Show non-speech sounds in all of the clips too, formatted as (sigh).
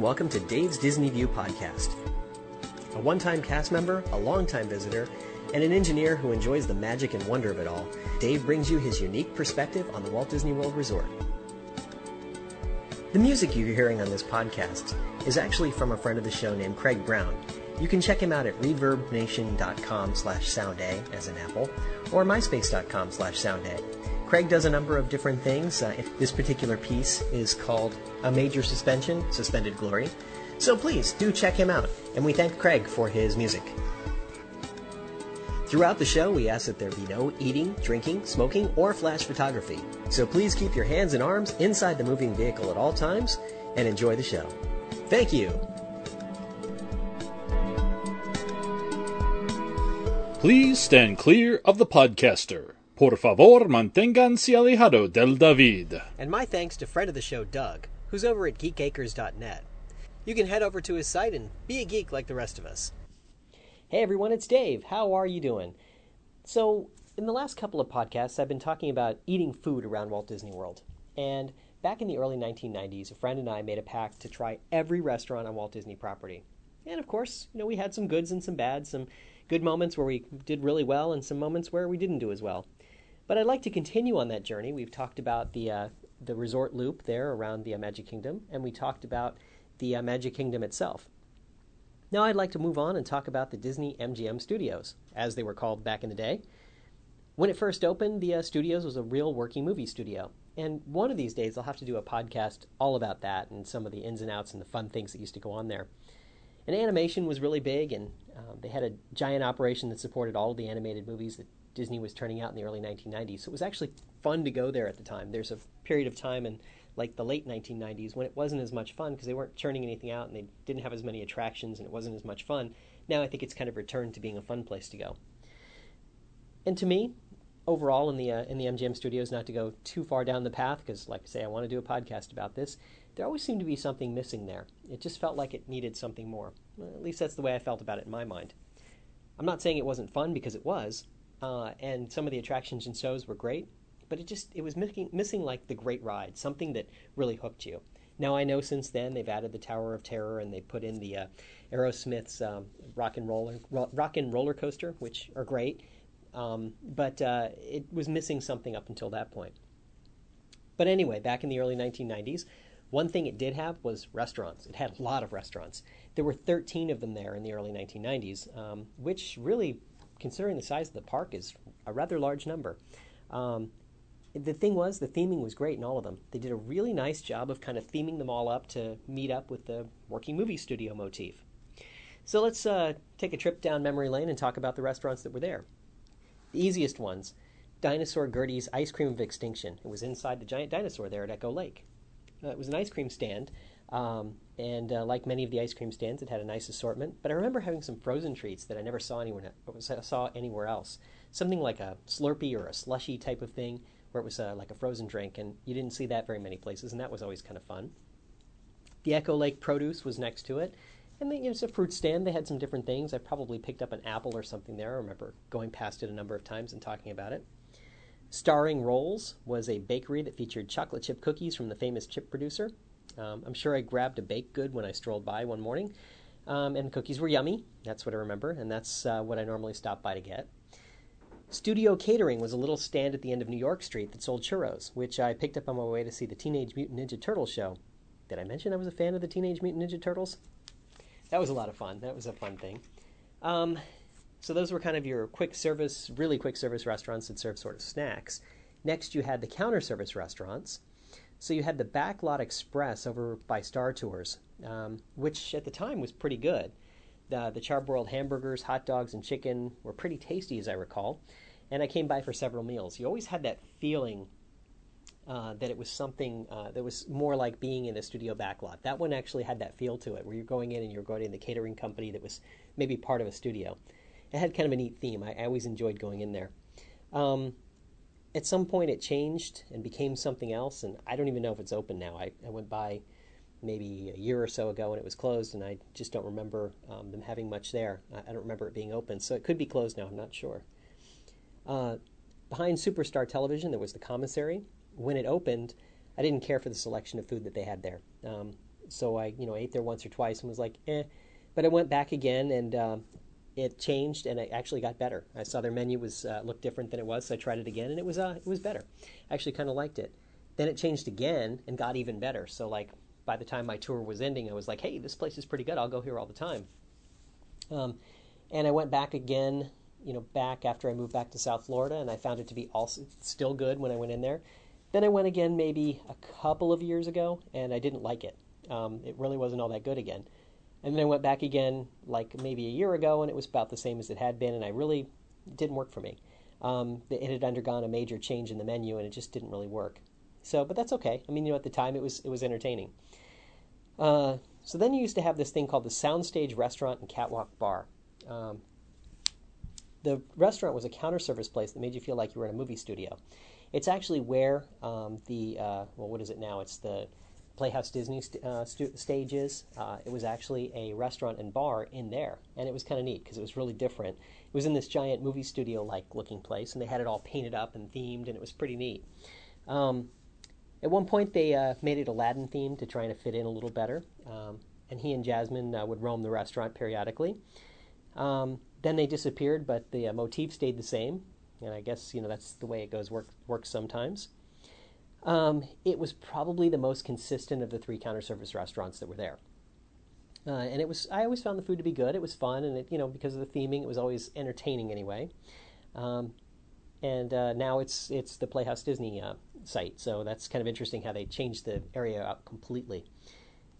welcome to Dave's Disney View podcast. A one time cast member, a long-time visitor, and an engineer who enjoys the magic and wonder of it all, Dave brings you his unique perspective on the Walt Disney World Resort. The music you're hearing on this podcast is actually from a friend of the show named Craig Brown. You can check him out at reverbnation.com slash sounda as an apple or myspace.com slash sounda. Craig does a number of different things. Uh, this particular piece is called A Major Suspension, Suspended Glory. So please do check him out, and we thank Craig for his music. Throughout the show, we ask that there be no eating, drinking, smoking, or flash photography. So please keep your hands and arms inside the moving vehicle at all times and enjoy the show. Thank you. Please stand clear of the podcaster. Por favor, manténganse alejado del David. And my thanks to friend of the show, Doug, who's over at geekacres.net. You can head over to his site and be a geek like the rest of us. Hey everyone, it's Dave. How are you doing? So, in the last couple of podcasts, I've been talking about eating food around Walt Disney World. And back in the early 1990s, a friend and I made a pact to try every restaurant on Walt Disney property. And of course, you know, we had some goods and some bads, some good moments where we did really well, and some moments where we didn't do as well. But I'd like to continue on that journey. We've talked about the uh, the resort loop there around the uh, Magic Kingdom, and we talked about the uh, Magic Kingdom itself. Now I'd like to move on and talk about the Disney MGM Studios, as they were called back in the day. When it first opened, the uh, studios was a real working movie studio. And one of these days, I'll have to do a podcast all about that and some of the ins and outs and the fun things that used to go on there. And animation was really big, and um, they had a giant operation that supported all the animated movies that Disney was turning out in the early 1990s. So it was actually fun to go there at the time. There's a period of time in like the late 1990s when it wasn't as much fun because they weren't churning anything out and they didn't have as many attractions and it wasn't as much fun. Now I think it's kind of returned to being a fun place to go. And to me, overall in the uh, in the MGM studios, not to go too far down the path because, like I say, I want to do a podcast about this. There always seemed to be something missing there. It just felt like it needed something more. At least that's the way I felt about it in my mind. I'm not saying it wasn't fun because it was, uh, and some of the attractions and shows were great, but it just it was missing missing like the great ride, something that really hooked you. Now I know since then they've added the Tower of Terror and they put in the uh, Aerosmith's um, Rock and Roller Rock and Roller Coaster, which are great, um, but uh, it was missing something up until that point. But anyway, back in the early 1990s, one thing it did have was restaurants. It had a lot of restaurants. There were 13 of them there in the early 1990s, um, which really considering the size of the park, is a rather large number. Um, the thing was, the theming was great in all of them. They did a really nice job of kind of theming them all up to meet up with the working movie studio motif. So let's uh, take a trip down memory lane and talk about the restaurants that were there. The easiest ones Dinosaur Gertie's Ice Cream of Extinction. It was inside the giant dinosaur there at Echo Lake. Uh, it was an ice cream stand um, and uh, like many of the ice cream stands, it had a nice assortment. But I remember having some frozen treats that I never saw anywhere saw anywhere else. Something like a Slurpee or a slushy type of thing, where it was uh, like a frozen drink, and you didn't see that very many places, and that was always kind of fun. The Echo Lake Produce was next to it, and it was a fruit stand. They had some different things. I probably picked up an apple or something there. I remember going past it a number of times and talking about it. Starring Rolls was a bakery that featured chocolate chip cookies from the famous chip producer. Um, I'm sure I grabbed a baked good when I strolled by one morning, um, and cookies were yummy. That's what I remember, and that's uh, what I normally stop by to get. Studio Catering was a little stand at the end of New York Street that sold churros, which I picked up on my way to see the Teenage Mutant Ninja Turtles show. Did I mention I was a fan of the Teenage Mutant Ninja Turtles? That was a lot of fun. That was a fun thing. Um, so those were kind of your quick service, really quick service restaurants that serve sort of snacks. Next, you had the counter service restaurants, so you had the Backlot Express over by Star Tours, um, which at the time was pretty good. The, the charbroiled hamburgers, hot dogs, and chicken were pretty tasty, as I recall. And I came by for several meals. You always had that feeling uh, that it was something uh, that was more like being in a studio backlot. That one actually had that feel to it, where you're going in and you're going in the catering company that was maybe part of a studio. It had kind of a neat theme. I, I always enjoyed going in there. Um, at some point it changed and became something else, and I don't even know if it's open now. I, I went by maybe a year or so ago and it was closed, and I just don't remember um, them having much there. I, I, don't remember it being open, so it could be closed now. I'm not sure. Uh, behind Superstar Television, there was the commissary. When it opened, I didn't care for the selection of food that they had there. Um, so I you know ate there once or twice and was like, eh. But I went back again and um, it changed and it actually got better. I saw their menu was uh, looked different than it was, so I tried it again and it was uh, it was better. I actually kind of liked it. Then it changed again and got even better. So like by the time my tour was ending, I was like, hey, this place is pretty good. I'll go here all the time. Um, and I went back again, you know, back after I moved back to South Florida, and I found it to be also still good when I went in there. Then I went again maybe a couple of years ago, and I didn't like it. Um, it really wasn't all that good again. And then I went back again like maybe a year ago, and it was about the same as it had been, and I really didn't work for me. Um, it had undergone a major change in the menu, and it just didn't really work. So, but that's okay. I mean, you know, at the time it was it was entertaining. Uh, so then you used to have this thing called the Soundstage Restaurant and Catwalk Bar. Um, the restaurant was a counter service place that made you feel like you were in a movie studio. It's actually where um, the uh, well, what is it now? It's the Playhouse Disney st- uh, st- stage is. Uh, it was actually a restaurant and bar in there, and it was kind of neat because it was really different. It was in this giant movie studio like looking place, and they had it all painted up and themed, and it was pretty neat. Um, at one point, they uh, made it Aladdin themed to try and fit in a little better. Um, and he and Jasmine uh, would roam the restaurant periodically. Um, then they disappeared, but the uh, motif stayed the same. And I guess you know that's the way it goes. Work works sometimes. Um, it was probably the most consistent of the three counter service restaurants that were there. Uh, and it was I always found the food to be good. It was fun, and it you know because of the theming, it was always entertaining anyway. Um, and uh, now it's it's the Playhouse Disney uh, site. So that's kind of interesting how they changed the area out completely.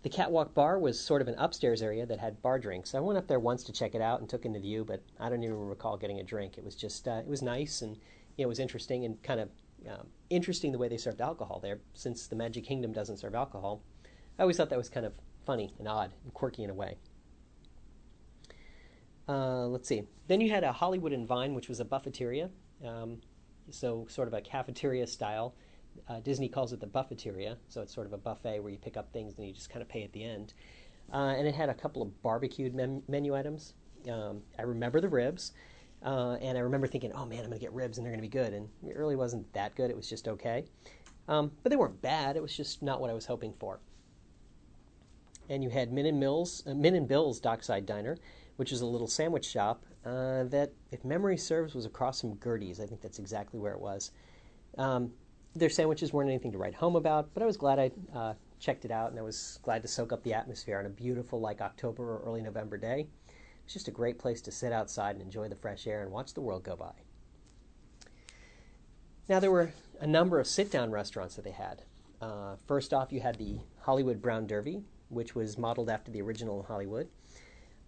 The Catwalk Bar was sort of an upstairs area that had bar drinks. I went up there once to check it out and took in the view, but I don't even recall getting a drink. It was just uh, it was nice and you know, it was interesting and kind of um, interesting the way they served alcohol there. Since the Magic Kingdom doesn't serve alcohol, I always thought that was kind of funny and odd and quirky in a way. Uh, let's see. Then you had a Hollywood and Vine, which was a buffeteria, um, so sort of a cafeteria style. Uh, Disney calls it the buffeteria, so it's sort of a buffet where you pick up things and you just kind of pay at the end. Uh, and it had a couple of barbecued mem- menu items. Um, I remember the ribs, uh, and I remember thinking, "Oh man, I'm going to get ribs and they're going to be good." And it really wasn't that good. It was just okay, um, but they weren't bad. It was just not what I was hoping for. And you had Min and Mills, uh, Min and Bill's Dockside Diner, which is a little sandwich shop uh, that, if memory serves, was across from Gertie's. I think that's exactly where it was. Um, their sandwiches weren't anything to write home about, but I was glad I uh, checked it out, and I was glad to soak up the atmosphere on a beautiful, like October or early November day. It's just a great place to sit outside and enjoy the fresh air and watch the world go by. Now, there were a number of sit down restaurants that they had. Uh, first off, you had the Hollywood Brown Derby, which was modeled after the original Hollywood.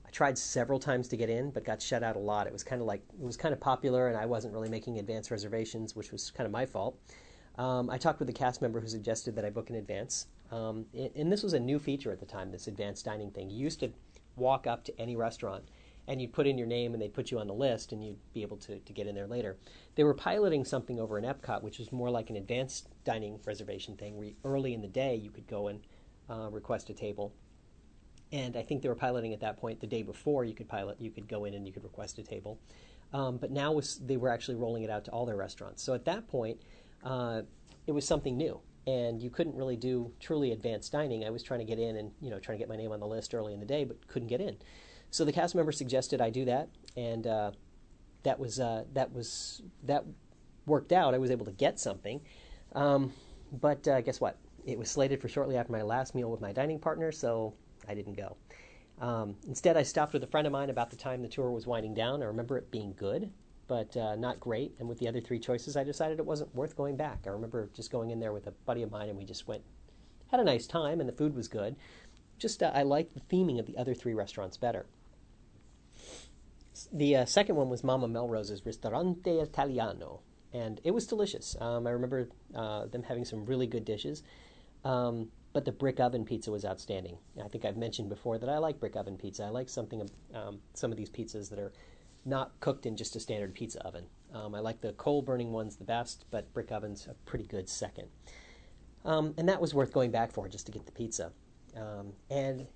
I tried several times to get in, but got shut out a lot. It was kind of like it was kind of popular, and I wasn't really making advance reservations, which was kind of my fault. Um, I talked with a cast member who suggested that I book in advance. Um, and this was a new feature at the time, this advanced dining thing. You used to walk up to any restaurant and you'd put in your name and they'd put you on the list and you'd be able to, to get in there later. They were piloting something over in Epcot, which was more like an advanced dining reservation thing where early in the day you could go and uh, request a table. And I think they were piloting at that point the day before you could pilot, you could go in and you could request a table. Um, but now was, they were actually rolling it out to all their restaurants. So at that point, uh, it was something new and you couldn't really do truly advanced dining. I was trying to get in and you know trying to get my name on the list early in the day, but couldn't get in. So the cast member suggested I do that, and uh, that was uh, that was that worked out. I was able to get something, um, but uh, guess what? It was slated for shortly after my last meal with my dining partner, so I didn't go. Um, instead, I stopped with a friend of mine about the time the tour was winding down. I remember it being good, but uh, not great. And with the other three choices, I decided it wasn't worth going back. I remember just going in there with a buddy of mine, and we just went, had a nice time, and the food was good. Just uh, I liked the theming of the other three restaurants better. The uh, second one was Mama Melrose's Ristorante Italiano, and it was delicious. Um, I remember uh, them having some really good dishes. Um, but the brick oven pizza was outstanding. I think I've mentioned before that I like brick oven pizza. I like something um, some of these pizzas that are not cooked in just a standard pizza oven. Um, I like the coal burning ones the best, but brick oven's a pretty good second. Um, and that was worth going back for just to get the pizza. Um, and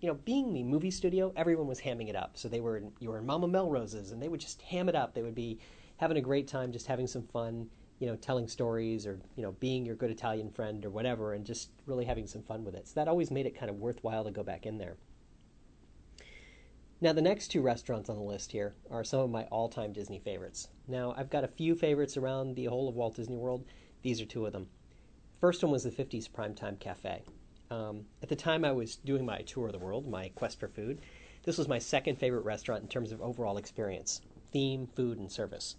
you know, being the movie studio, everyone was hamming it up. So they were in, you were in Mama Melrose's, and they would just ham it up. They would be having a great time, just having some fun. you know, telling stories or, you know, being your good Italian friend or whatever and just really having some fun with it. So that always made it kind of worthwhile to go back in there. Now, the next two restaurants on the list here are some of my all time Disney favorites. Now, I've got a few favorites around the whole of Walt Disney World. These are two of them. First one was the 50s Primetime Cafe. Um, at the time I was doing my tour of the world, my quest for food, this was my second favorite restaurant in terms of overall experience theme, food, and service.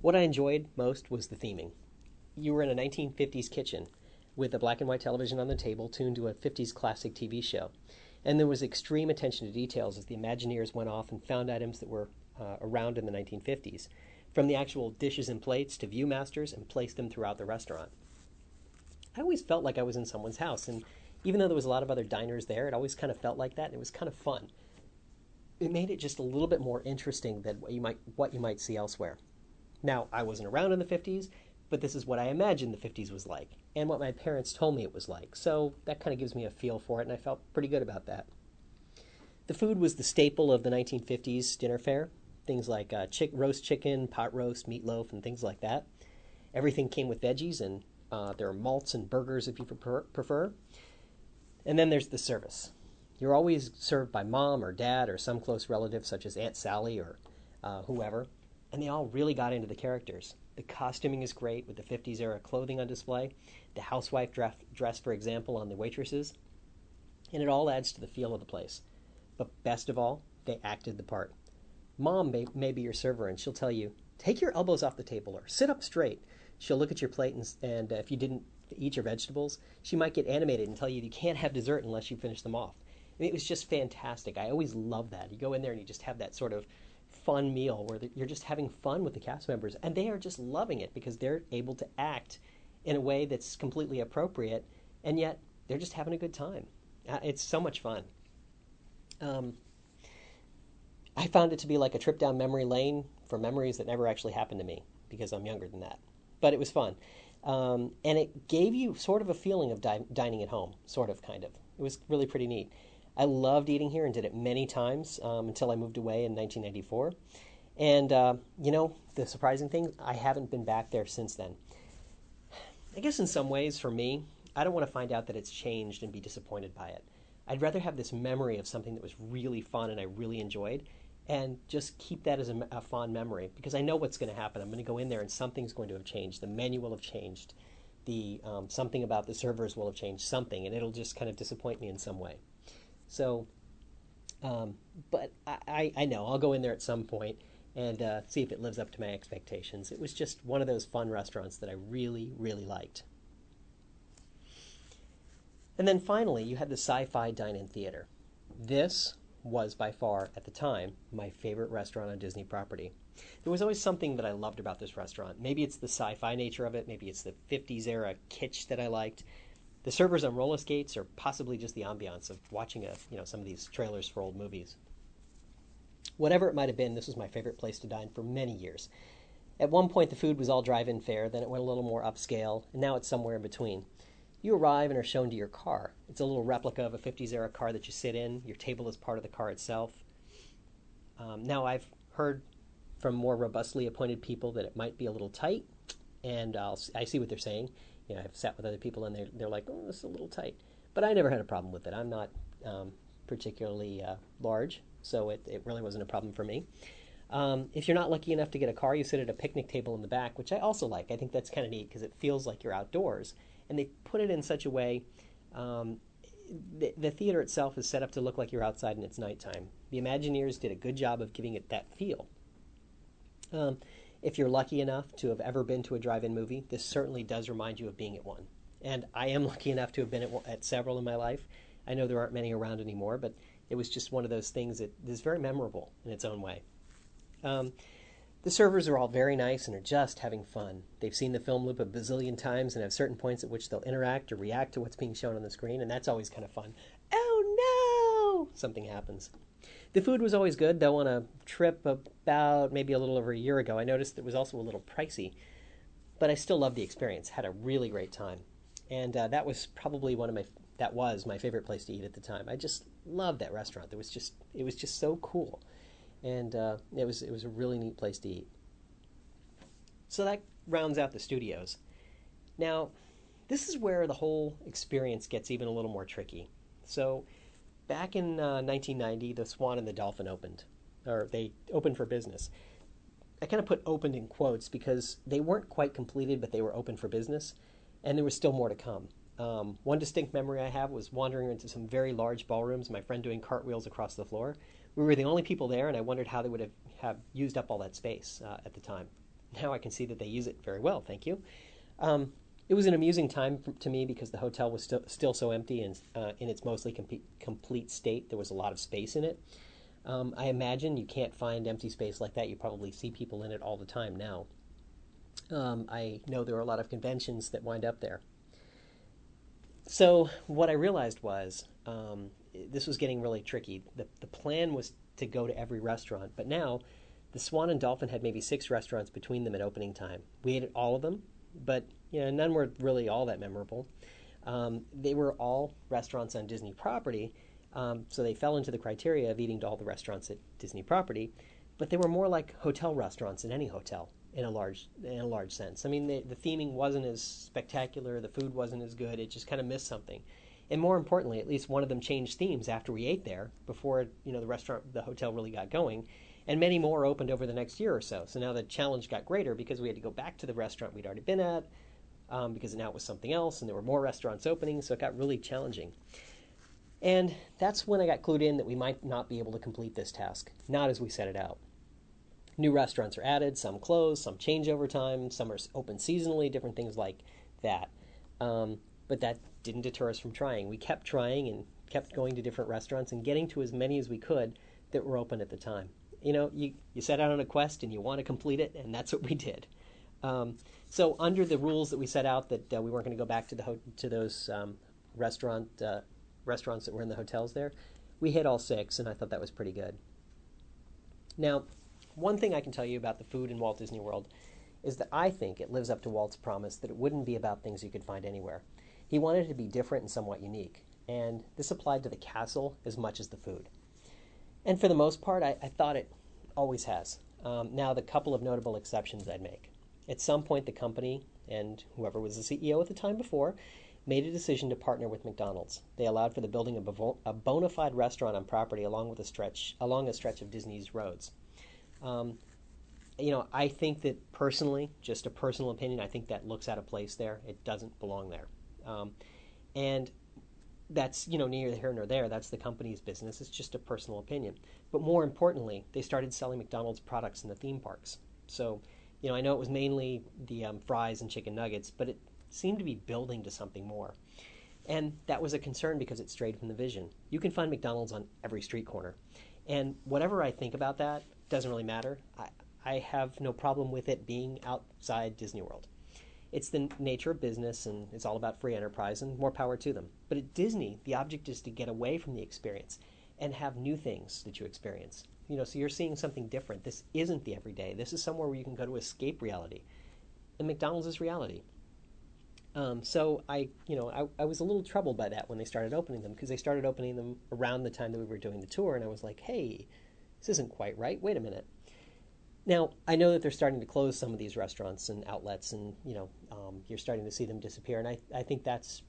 What I enjoyed most was the theming. You were in a 1950s kitchen with a black and white television on the table tuned to a 50s classic TV show. And there was extreme attention to details as the Imagineers went off and found items that were uh, around in the 1950s, from the actual dishes and plates to viewmasters and placed them throughout the restaurant. I always felt like I was in someone's house, and even though there was a lot of other diners there, it always kind of felt like that, and it was kind of fun. It made it just a little bit more interesting than what you might what you might see elsewhere. Now, I wasn't around in the 50s, but this is what I imagined the 50s was like, and what my parents told me it was like. So that kind of gives me a feel for it, and I felt pretty good about that. The food was the staple of the 1950s dinner fare. Things like uh, chick, roast chicken, pot roast, meatloaf, and things like that. Everything came with veggies, and uh, there are malts and burgers if you prefer. And then there's the service. You're always served by mom or dad or some close relative, such as Aunt Sally or uh, whoever, and they all really got into the characters. The costuming is great with the 50s era clothing on display, the housewife dress, dress, for example, on the waitresses, and it all adds to the feel of the place. But best of all, they acted the part. Mom may, may be your server, and she'll tell you, take your elbows off the table or sit up straight. She'll look at your plate, and, and uh, if you didn't eat your vegetables, she might get animated and tell you you can't have dessert unless you finish them off. It was just fantastic. I always love that. You go in there and you just have that sort of fun meal where you're just having fun with the cast members, and they are just loving it because they're able to act in a way that's completely appropriate, and yet they're just having a good time. Uh, it's so much fun. Um, I found it to be like a trip down memory lane for memories that never actually happened to me because I'm younger than that. But it was fun. Um, and it gave you sort of a feeling of di- dining at home, sort of, kind of. It was really pretty neat. I loved eating here and did it many times um, until I moved away in 1994. And, uh, you know, the surprising thing, I haven't been back there since then. I guess in some ways, for me, I don't want to find out that it's changed and be disappointed by it. I'd rather have this memory of something that was really fun and I really enjoyed and just keep that as a, a fond memory because I know what's going to happen. I'm going to go in there and something's going to have changed. The menu will have changed. The um, something about the servers will have changed something, and it'll just kind of disappoint me in some way. So, um, but I, I know I'll go in there at some point and uh, see if it lives up to my expectations. It was just one of those fun restaurants that I really, really liked. And then finally, you had the Sci Fi Dine In Theater. This was by far, at the time, my favorite restaurant on Disney property. There was always something that I loved about this restaurant. Maybe it's the sci fi nature of it, maybe it's the 50s era kitsch that I liked. The servers on roller skates, or possibly just the ambiance of watching a, you know, some of these trailers for old movies. Whatever it might have been, this was my favorite place to dine for many years. At one point, the food was all drive in fare, then it went a little more upscale, and now it's somewhere in between. You arrive and are shown to your car. It's a little replica of a 50s era car that you sit in. Your table is part of the car itself. Um, now, I've heard from more robustly appointed people that it might be a little tight, and I'll, I see what they're saying. You know, I've sat with other people and they're, they're like, oh, this is a little tight. But I never had a problem with it. I'm not um, particularly uh, large, so it, it really wasn't a problem for me. Um, if you're not lucky enough to get a car, you sit at a picnic table in the back, which I also like. I think that's kind of neat because it feels like you're outdoors and they put it in such a way. Um, the, the, theater itself is set up to look like you're outside and it's nighttime. The Imagineers did a good job of giving it that feel. Um, if you're lucky enough to have ever been to a drive-in movie, this certainly does remind you of being at one. And I am (laughs) lucky enough to have been at, at several in my life. I know there aren't many around anymore, but it was just one of those things that is very memorable in its own way. Um, the servers are all very nice and are just having fun. They've seen the film loop a bazillion times and have certain points at which they'll interact or react to what's being shown on the screen, and that's always kind of fun. Oh no! Something happens. The food was always good, though on a trip about maybe a little over a year ago, I noticed it was also a little pricey. But I still loved the experience, had a really great time. And uh, that was probably one of my that was my favorite place to eat at the time. I just loved that restaurant. It was just it was just so cool and uh, it was it was a really neat place to eat. So that rounds out the studios. Now, this is where the whole experience gets even a little more tricky. So, back in uh, 1990, the Swan and the Dolphin opened, or they opened for business. I kind of put opened in quotes because they weren't quite completed, but they were open for business, and there was still more to come. Um, one distinct memory I have was wandering into some very large ballrooms, my friend doing cartwheels across the floor. We were the only people there, and I wondered how they would have, have used up all that space uh, at the time. Now I can see that they use it very well, thank you. Um, it was an amusing time to me because the hotel was still, still so empty and uh, in its mostly com- complete state. There was a lot of space in it. Um, I imagine you can't find empty space like that. You probably see people in it all the time now. Um, I know there are a lot of conventions that wind up there. So what I realized was um, this was getting really tricky. The, the plan was to go to every restaurant, but now the Swan and Dolphin had maybe six restaurants between them at opening time. We ate at all of them, but you know, none were really all that memorable. Um, they were all restaurants on Disney property, um, so they fell into the criteria of eating to all the restaurants at Disney property, but they were more like hotel restaurants in any hotel in a large in a large sense. I mean, the, the theming wasn't as spectacular, the food wasn't as good. It just kind of missed something. And more importantly, at least one of them changed themes after we ate there, before you know the restaurant, the hotel really got going, and many more opened over the next year or so. So now the challenge got greater because we had to go back to the restaurant we'd already been at, um, because now it was something else, and there were more restaurants opening, so it got really challenging. And that's when I got clued in that we might not be able to complete this task, not as we set it out. New restaurants are added, some close, some change over time, some are open seasonally, different things like that. Um, but that didn't deter us from trying. We kept trying and kept going to different restaurants and getting to as many as we could that were open at the time. You know, you, you set out on a quest and you want to complete it, and that's what we did. Um, so, under the rules that we set out, that uh, we weren't going to go back to the ho- to those um, restaurant uh, restaurants that were in the hotels there, we hit all six, and I thought that was pretty good. Now, one thing I can tell you about the food in Walt Disney World is that I think it lives up to Walt's promise that it wouldn't be about things you could find anywhere. He wanted it to be different and somewhat unique, and this applied to the castle as much as the food. And for the most part, I, I thought it always has. Um, now, the couple of notable exceptions I'd make. At some point, the company and whoever was the CEO at the time before made a decision to partner with McDonald's. They allowed for the building of a bona fide restaurant on property along with a stretch along a stretch of Disney's roads. Um, you know, I think that personally, just a personal opinion, I think that looks out of place there. It doesn't belong there. Um, and that's, you know, neither here nor there. That's the company's business. It's just a personal opinion. But more importantly, they started selling McDonald's products in the theme parks. So, you know, I know it was mainly the um, fries and chicken nuggets, but it seemed to be building to something more. And that was a concern because it strayed from the vision. You can find McDonald's on every street corner. And whatever I think about that, doesn't really matter. I, I have no problem with it being outside Disney World. It's the nature of business and it's all about free enterprise and more power to them. But at Disney, the object is to get away from the experience and have new things that you experience. You know, so you're seeing something different. This isn't the everyday. This is somewhere where you can go to escape reality. And McDonald's is reality. Um, so I, you know, I, I was a little troubled by that when they started opening them because they started opening them around the time that we were doing the tour, and I was like, hey, this isn't quite right. Wait a minute. Now, I know that they're starting to close some of these restaurants and outlets, and you know, um, you're starting to see them disappear, and I, I think that's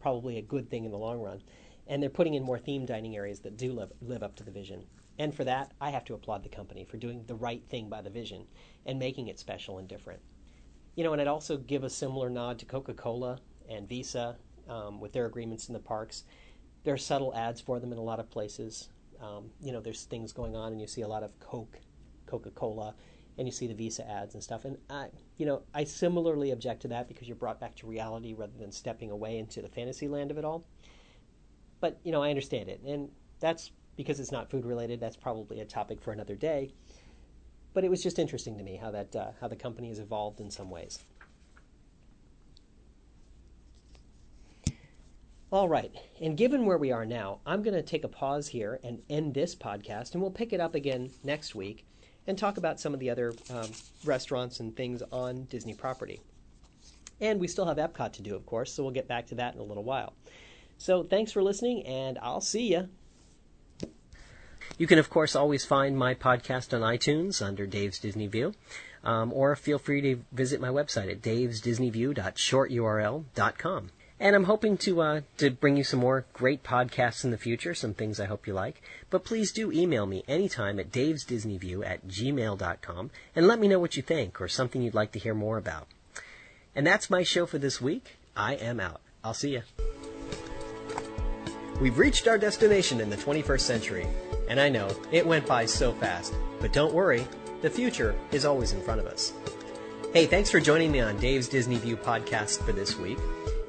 probably a good thing in the long run. And they're putting in more themed dining areas that do live, live up to the vision. And for that, I have to applaud the company for doing the right thing by the vision and making it special and different. You know, and I'd also give a similar nod to Coca Cola and Visa um, with their agreements in the parks. There are subtle ads for them in a lot of places um, you know, there's things going on, and you see a lot of Coke, Coca Cola, and you see the Visa ads and stuff. And I, you know, I similarly object to that because you're brought back to reality rather than stepping away into the fantasy land of it all. But you know, I understand it, and that's because it's not food related. That's probably a topic for another day. But it was just interesting to me how that uh, how the company has evolved in some ways. All right, and given where we are now, I'm going to take a pause here and end this podcast, and we'll pick it up again next week and talk about some of the other um, restaurants and things on Disney property. And we still have Epcot to do, of course, so we'll get back to that in a little while. So thanks for listening, and I'll see you. You can, of course, always find my podcast on iTunes under Dave's Disney View. um, or feel free to visit my website at davesdisneyview.shorturl.com. And I'm hoping to uh, to bring you some more great podcasts in the future, some things I hope you like. But please do email me anytime at davesdisneyview at gmail.com and let me know what you think or something you'd like to hear more about. And that's my show for this week. I am out. I'll see you. We've reached our destination in the 21st century. And I know, it went by so fast. But don't worry, the future is always in front of us. Hey, thanks for joining me on Dave's Disney View podcast for this week.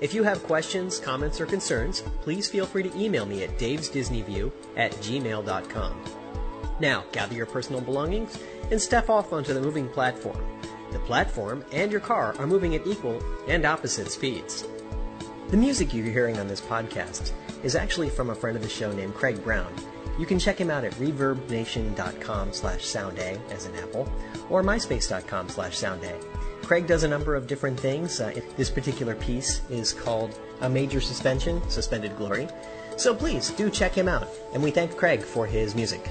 If you have questions, comments, or concerns, please feel free to email me at davesdisneyview at gmail.com. Now, gather your personal belongings and step off onto the moving platform. The platform and your car are moving at equal and opposite speeds. The music you're hearing on this podcast is actually from a friend of the show named Craig Brown. You can check him out at reverbnation.com slash sounda as an apple or myspace.com slash sounda. Craig does a number of different things. Uh, this particular piece is called A Major Suspension, Suspended Glory. So please do check him out, and we thank Craig for his music.